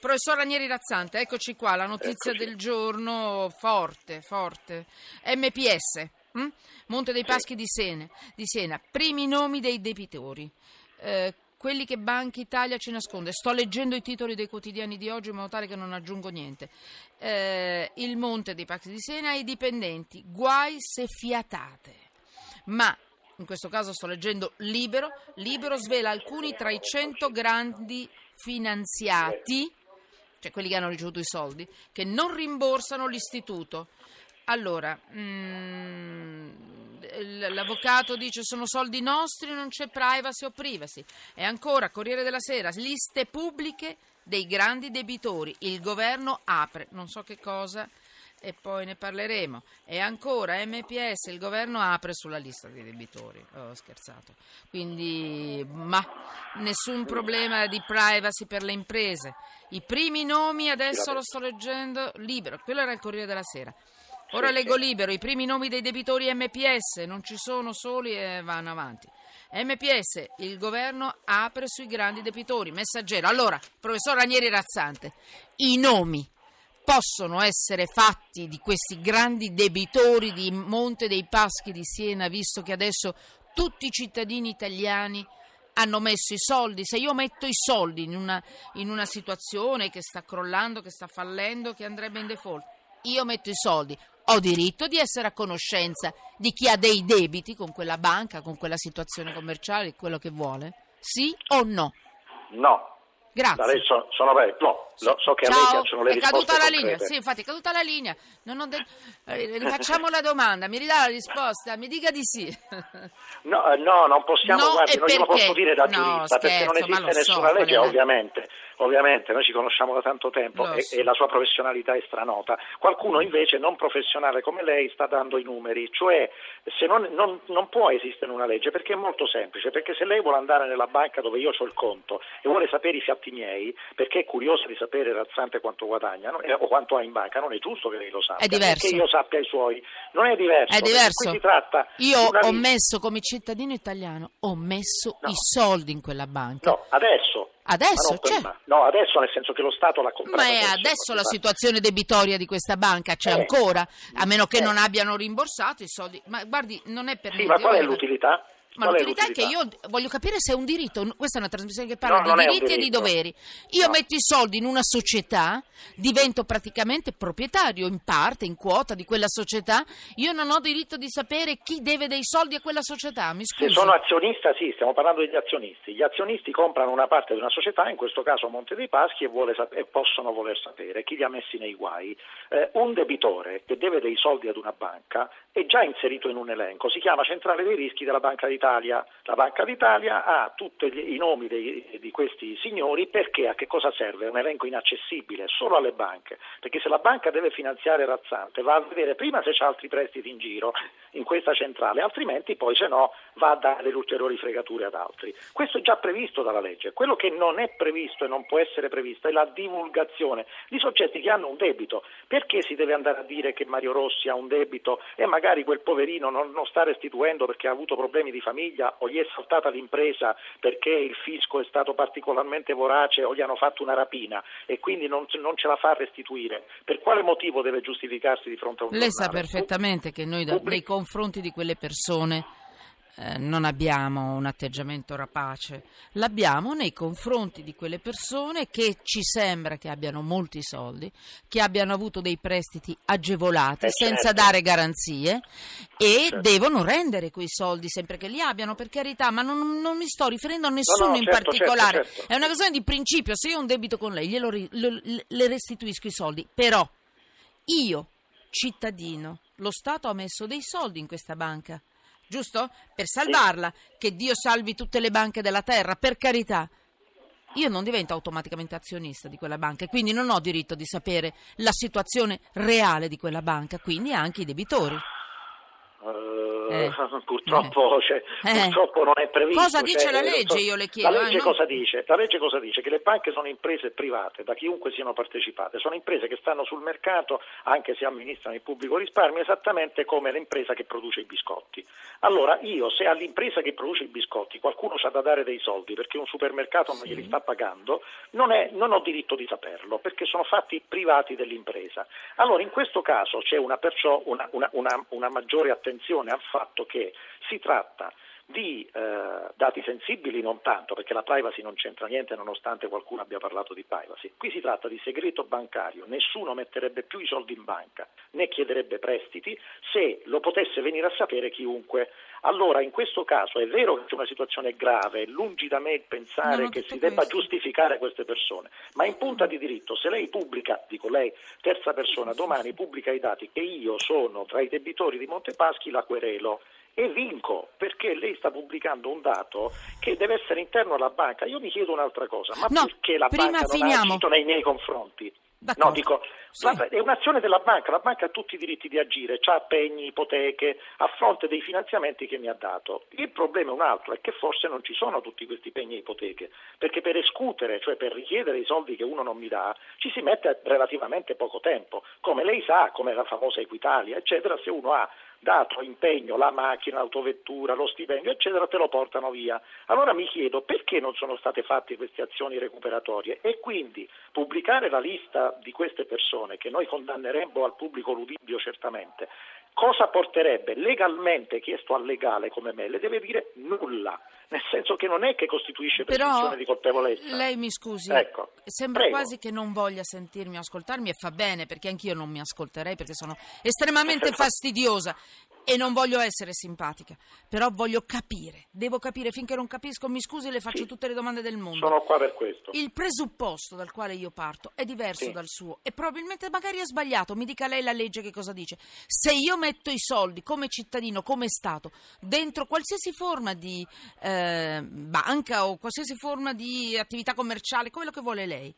Professor Ranieri Razzante, eccoci qua, la notizia Eccoci. del giorno forte, forte. MPS, hm? Monte dei Paschi di, Siena, di Siena, primi nomi dei debitori. Eh, quelli che Banca Italia ci nasconde. Sto leggendo i titoli dei quotidiani di oggi in modo tale che non aggiungo niente. Eh, il Monte dei Paschi di Siena ai dipendenti, guai se fiatate. Ma in questo caso sto leggendo Libero, Libero svela alcuni tra i 100 grandi finanziati, cioè quelli che hanno ricevuto i soldi, che non rimborsano l'istituto. Allora, mm, l- l'avvocato dice sono soldi nostri, non c'è privacy o privacy. E ancora, Corriere della Sera, liste pubbliche dei grandi debitori. Il governo apre, non so che cosa, e poi ne parleremo. E ancora, MPS, il governo apre sulla lista dei debitori. Ho scherzato. Quindi, ma nessun problema di privacy per le imprese. I primi nomi, adesso lo sto leggendo, libero. Quello era il Corriere della Sera. Ora leggo libero, i primi nomi dei debitori MPS, non ci sono soli e vanno avanti. MPS, il governo apre sui grandi debitori. Messaggero. Allora, professor Ranieri Razzante, i nomi possono essere fatti di questi grandi debitori di Monte dei Paschi di Siena, visto che adesso tutti i cittadini italiani hanno messo i soldi. Se io metto i soldi in una, in una situazione che sta crollando, che sta fallendo, che andrebbe in default, io metto i soldi. Ho diritto di essere a conoscenza di chi ha dei debiti con quella banca, con quella situazione commerciale, quello che vuole? Sì o no? No. Grazie. Sono per... No, lo- so che a lei Ciao, piacciono le è risposte caduta la concrete. linea. Sì, infatti è caduta la linea. Non ho de- eh, rifacciamo la domanda, mi ridà la risposta, mi dica di sì. No, eh, no, non possiamo, No, guardi, non glielo posso dire da No, giurista, perché non scherzo, esiste lo so, nessuna legge, è ovviamente. Ovviamente, noi ci conosciamo da tanto tempo Lo e, so. e la sua professionalità è stranota. Qualcuno invece non professionale come lei sta dando i numeri, cioè se non, non- non può esistere una legge perché è molto semplice, perché se lei vuole andare nella banca dove io ho il conto e vuole sapere i fatti miei, perché è curiosa di sapere Razzante quanto guadagna no? Eh, o quanto ha in banca, non è giusto che lei lo sappia, È diverso. perché io sappia i suoi. Non è diverso, È diverso. qui si tratta Io ho messo come cittadino italiano, ho messo No. i soldi in quella banca. No, adesso. Adesso c'è. prima. No, adesso nel senso che lo Stato l'ha comprato. Ma è adesso la situazione debitoria di questa banca c'è Eh. ancora, a meno che Eh. non abbiano rimborsato i soldi. Ma guardi, non è per Sì, niente. ma qual è l'utilità? Ma Qual l'utilità è che io voglio capire se è un diritto. Questa è una trasmissione che parla No, di è diritti e di doveri. Io No. metto i soldi in una società, divento praticamente proprietario in parte, in quota di quella società. Io non ho diritto di sapere chi deve dei soldi a quella società. Mi Se scusi. sono azionista, sì, stiamo parlando degli azionisti. Gli azionisti comprano una parte di una società, in questo caso Monte dei Paschi, e, vuole e possono voler sapere chi li ha messi nei guai. Eh, un debitore che deve dei soldi ad una banca è già inserito in un elenco, si chiama Centrale dei Rischi della Banca d'Italia. La Banca d'Italia ha tutti i nomi dei- di questi signori perché a che cosa serve? È un elenco inaccessibile solo alle banche, perché se la banca deve finanziare Razzante va a vedere prima se c'ha altri prestiti in giro in questa centrale, altrimenti poi se no va a dare ulteriori fregature ad altri. Questo è già previsto dalla legge. Quello che non è previsto e non può essere previsto è la divulgazione di soggetti che hanno un debito. Perché si deve andare a dire che Mario Rossi ha un debito e magari quel poverino non, non sta restituendo perché ha avuto problemi di famiglia o gli è saltata l'impresa perché il fisco è stato particolarmente vorace o gli hanno fatto una rapina e quindi non, non ce la fa restituire? Per quale motivo deve giustificarsi di fronte a un Lei sa giornale? perfettamente che noi da- nei confronti di quelle persone eh, non abbiamo un atteggiamento rapace, l'abbiamo nei confronti di quelle persone che ci sembra che abbiano molti soldi, che abbiano avuto dei prestiti agevolati Eh, senza certo. dare garanzie e Certo. devono rendere quei soldi sempre che li abbiano, per carità, ma non, non mi sto riferendo a nessuno no, in certo, particolare, certo, certo. è una questione di principio, se io ho un debito con lei glielo lo- le restituisco i soldi, però io, cittadino, lo Stato ha messo dei soldi in questa banca, giusto? Per salvarla, che Dio salvi tutte le banche della terra, per carità. Io non divento automaticamente azionista di quella banca e quindi non ho diritto di sapere la situazione reale di quella banca, quindi anche i debitori. Eh, eh, purtroppo, eh. Cioè, purtroppo, non è previsto. Cosa dice cioè, la legge? Io le chiedo. La legge, eh, cosa dice? la legge cosa dice? Che le banche sono imprese private, da chiunque siano partecipate, sono imprese che stanno sul mercato anche se amministrano il pubblico risparmio, esattamente come l'impresa che produce i biscotti. Allora io, se all'impresa che produce i biscotti qualcuno ha da dare dei soldi perché un supermercato non glieli sta pagando, non, è, non ho diritto di saperlo perché sono fatti privati dell'impresa. Allora in questo caso c'è una, perciò una, una, una maggiore attenzione al fatto fatto che si tratta di eh, dati sensibili non tanto, perché la privacy non c'entra niente nonostante qualcuno abbia parlato di privacy. Qui si tratta di segreto bancario, nessuno metterebbe più i soldi in banca né chiederebbe prestiti se lo potesse venire a sapere chiunque. Allora in questo caso è vero che c'è una situazione grave, lungi da me pensare che si debba questo. giustificare queste persone, ma in punta di diritto se lei pubblica, dico lei, terza persona, domani pubblica i dati che io sono tra i debitori di Montepaschi, la querelo e vinco perché lei sta pubblicando un dato che deve essere interno alla banca. Io mi chiedo un'altra cosa, ma no, perché la banca non finiamo. ha agito nei miei confronti? D'accordo. No, dico, sì. è un'azione della banca, la banca ha tutti i diritti di agire, ha pegni, ipoteche, a fronte dei finanziamenti che mi ha dato. Il problema è un altro, è che forse non ci sono tutti questi pegni e ipoteche, perché per escutere, cioè per richiedere i soldi che uno non mi dà, ci si mette relativamente poco tempo. Come lei sa, come la famosa Equitalia, eccetera, se uno ha dato impegno la macchina, l'autovettura, lo stipendio, eccetera, te lo portano via. Allora mi chiedo perché non sono state fatte queste azioni recuperatorie e quindi pubblicare la lista di queste persone che noi condanneremmo al pubblico ludibrio certamente, cosa porterebbe legalmente chiesto al legale come me? Le deve dire nulla nel senso che non è che costituisce presunzione di colpevolezza. Lei mi scusi, ecco, sembra prego. quasi che non voglia sentirmi ascoltarmi e fa bene perché anch'io non mi ascolterei perché sono estremamente fastidiosa e non voglio essere simpatica, però voglio capire, devo capire, finché non capisco, mi scusi, le faccio sì, tutte le domande del mondo. Sono qua per questo. Il presupposto dal quale io parto è diverso sì. dal suo e probabilmente magari è sbagliato, mi dica lei la legge che cosa dice. Se io metto i soldi come cittadino, come Stato, dentro qualsiasi forma di eh, banca o qualsiasi forma di attività commerciale, quello che vuole lei,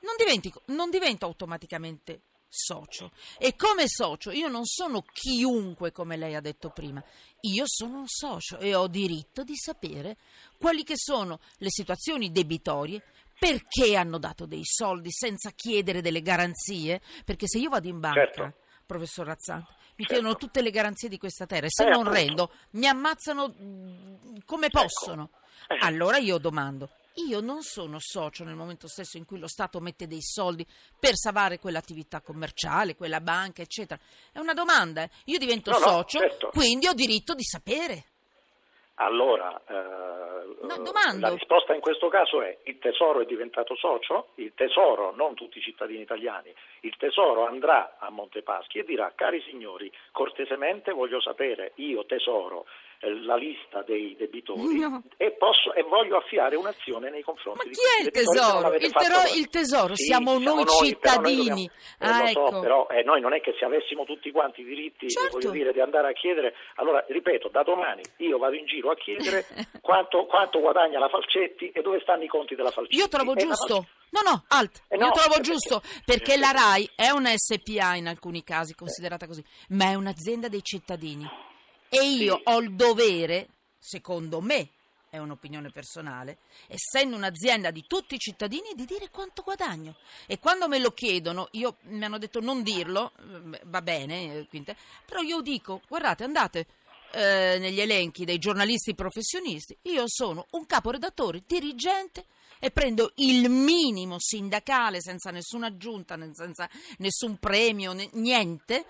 non, diventi, non divento automaticamente socio. E come socio io non sono chiunque, come lei ha detto prima. Io sono un socio e ho diritto di sapere quali che sono le situazioni debitorie, perché hanno dato dei soldi senza chiedere delle garanzie, perché se io vado in banca, certo. professor Razzante, mi certo. chiedono tutte le garanzie di questa terra e se eh, non appunto. rendo mi ammazzano mm, come ecco. possono. Ecco. Allora io domando, io non sono socio nel momento stesso in cui lo Stato mette dei soldi per salvare quell'attività commerciale, quella banca, eccetera. È una domanda. Eh. Io divento no, socio, no, certo. quindi ho diritto di sapere. Allora, eh, la risposta in questo caso è il Tesoro è diventato socio, il Tesoro, non tutti i cittadini italiani, il Tesoro andrà a Montepaschi e dirà cari signori, cortesemente voglio sapere, io Tesoro, eh, la lista dei debitori no. e, posso, e, voglio affiare un'azione nei confronti Ma chi è il tesoro? Il, tero- il, tesoro sì, siamo, noi cittadini. Però noi, dobbiamo, eh, ah, ecco. so, però eh, noi non è che se avessimo tutti quanti i diritti certo. dire, di andare a chiedere, allora ripeto, da domani io vado in giro a chiedere quanto, quanto, guadagna la Falcetti e dove stanno i conti della Falcetti. Io trovo giusto. No, no, alt. Eh no, Io trovo giusto perché la RAI è una SPA in alcuni casi considerata così, ma è un'azienda dei cittadini e io sì. ho il dovere, secondo me, è un'opinione personale, essendo un'azienda di tutti i cittadini, di dire quanto guadagno. E quando me lo chiedono, io mi hanno detto non dirlo, va bene, eh, però io dico, guardate, andate eh, negli elenchi dei giornalisti professionisti, io sono un caporedattore, dirigente e prendo il minimo sindacale senza nessuna aggiunta, senza nessun premio, niente,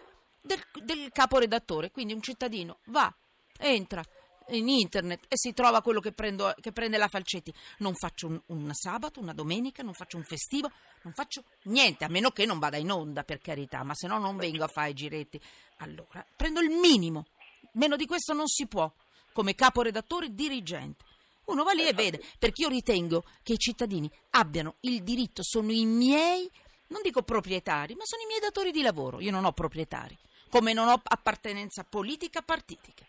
del, del caporedattore. Quindi un cittadino va, entra in internet e si trova quello che, prendo, che prende la Falcetti. Non faccio un, un, sabato, una domenica, non faccio un festivo, non faccio niente, a meno che non vada in onda, per carità, ma se no non vengo a fare i giretti. Allora, prendo il minimo, meno di questo non si può, come caporedattore dirigente. Uno va lì e vede, perché io ritengo che i cittadini abbiano il diritto, sono i miei, non dico proprietari, ma sono i miei datori di lavoro. Io non ho proprietari come non ho appartenenza politica partitica.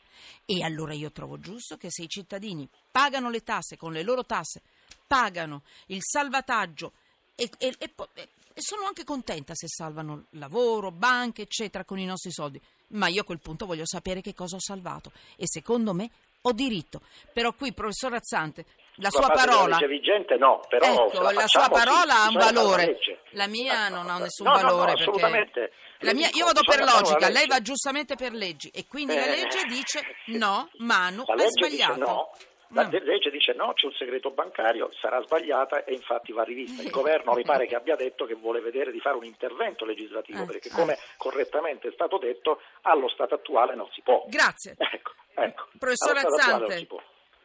E allora io trovo giusto che se i cittadini pagano le tasse, con le loro tasse, pagano il salvataggio e, e, e, e sono anche contenta se salvano lavoro, banche, eccetera, con i nostri soldi. Ma io a quel punto voglio sapere che cosa ho salvato e secondo me ho diritto. Però qui, professor Razzante, la sua parola... Vigente no, però ecco, la, la sua parola sì, ha un valore. La mia non ha nessun no, valore. No, no, assolutamente. La mia, io vado per logica, lei va giustamente per leggi e quindi eh, la legge dice no, Manu, la è sbagliato. No. La legge dice no, c'è un segreto bancario, sarà sbagliata e infatti va rivista. Il governo mi pare che abbia detto che vuole vedere di fare un intervento legislativo, eh, perché come eh. correttamente è stato detto, allo stato attuale non si può. Grazie. Ecco, ecco. Professor Azzante,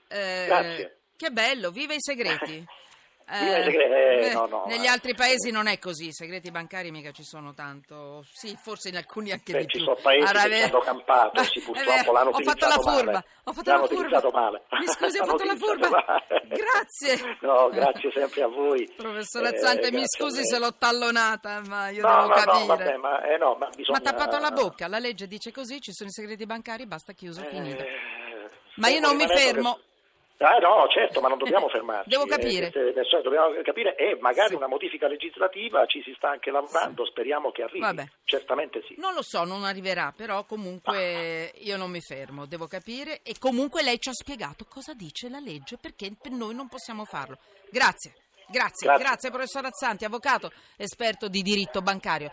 eh, Grazie. che bello, viva i segreti. Eh, eh, no, no, negli altri paesi non è così, i segreti bancari mica ci sono tanto, sì, forse in alcuni anche Beh, di ci più. sono paesi Arave... che hanno campato, sì, purtroppo l'hanno ho fatto la furba, male. ho fatto la furba. Male. Mi scusi, ho fatto la furba. Grazie. No, grazie sempre a voi. Professor Azzante, eh, mi scusi se l'ho tallonata, ma io no, devo no, capire. No, vabbè, ma, eh, no, ma bisogna... Ma tappato la bocca, la legge dice così, ci sono i segreti bancari, basta chiuso, eh, finito. Ma io non mi fermo. Che... Ah, no, certo, ma non dobbiamo fermarci. Devo capire. Eh, eh, dobbiamo capire e magari sì. una modifica legislativa ci si sta anche lavorando, sì. speriamo che arrivi. Vabbè. Certamente sì. Non lo so, non arriverà, però comunque ah. io non mi fermo, devo capire e comunque lei ci ha spiegato cosa dice la legge perché per noi non possiamo farlo. Grazie. Grazie, grazie, grazie professor Azzanti, avvocato, esperto di diritto bancario.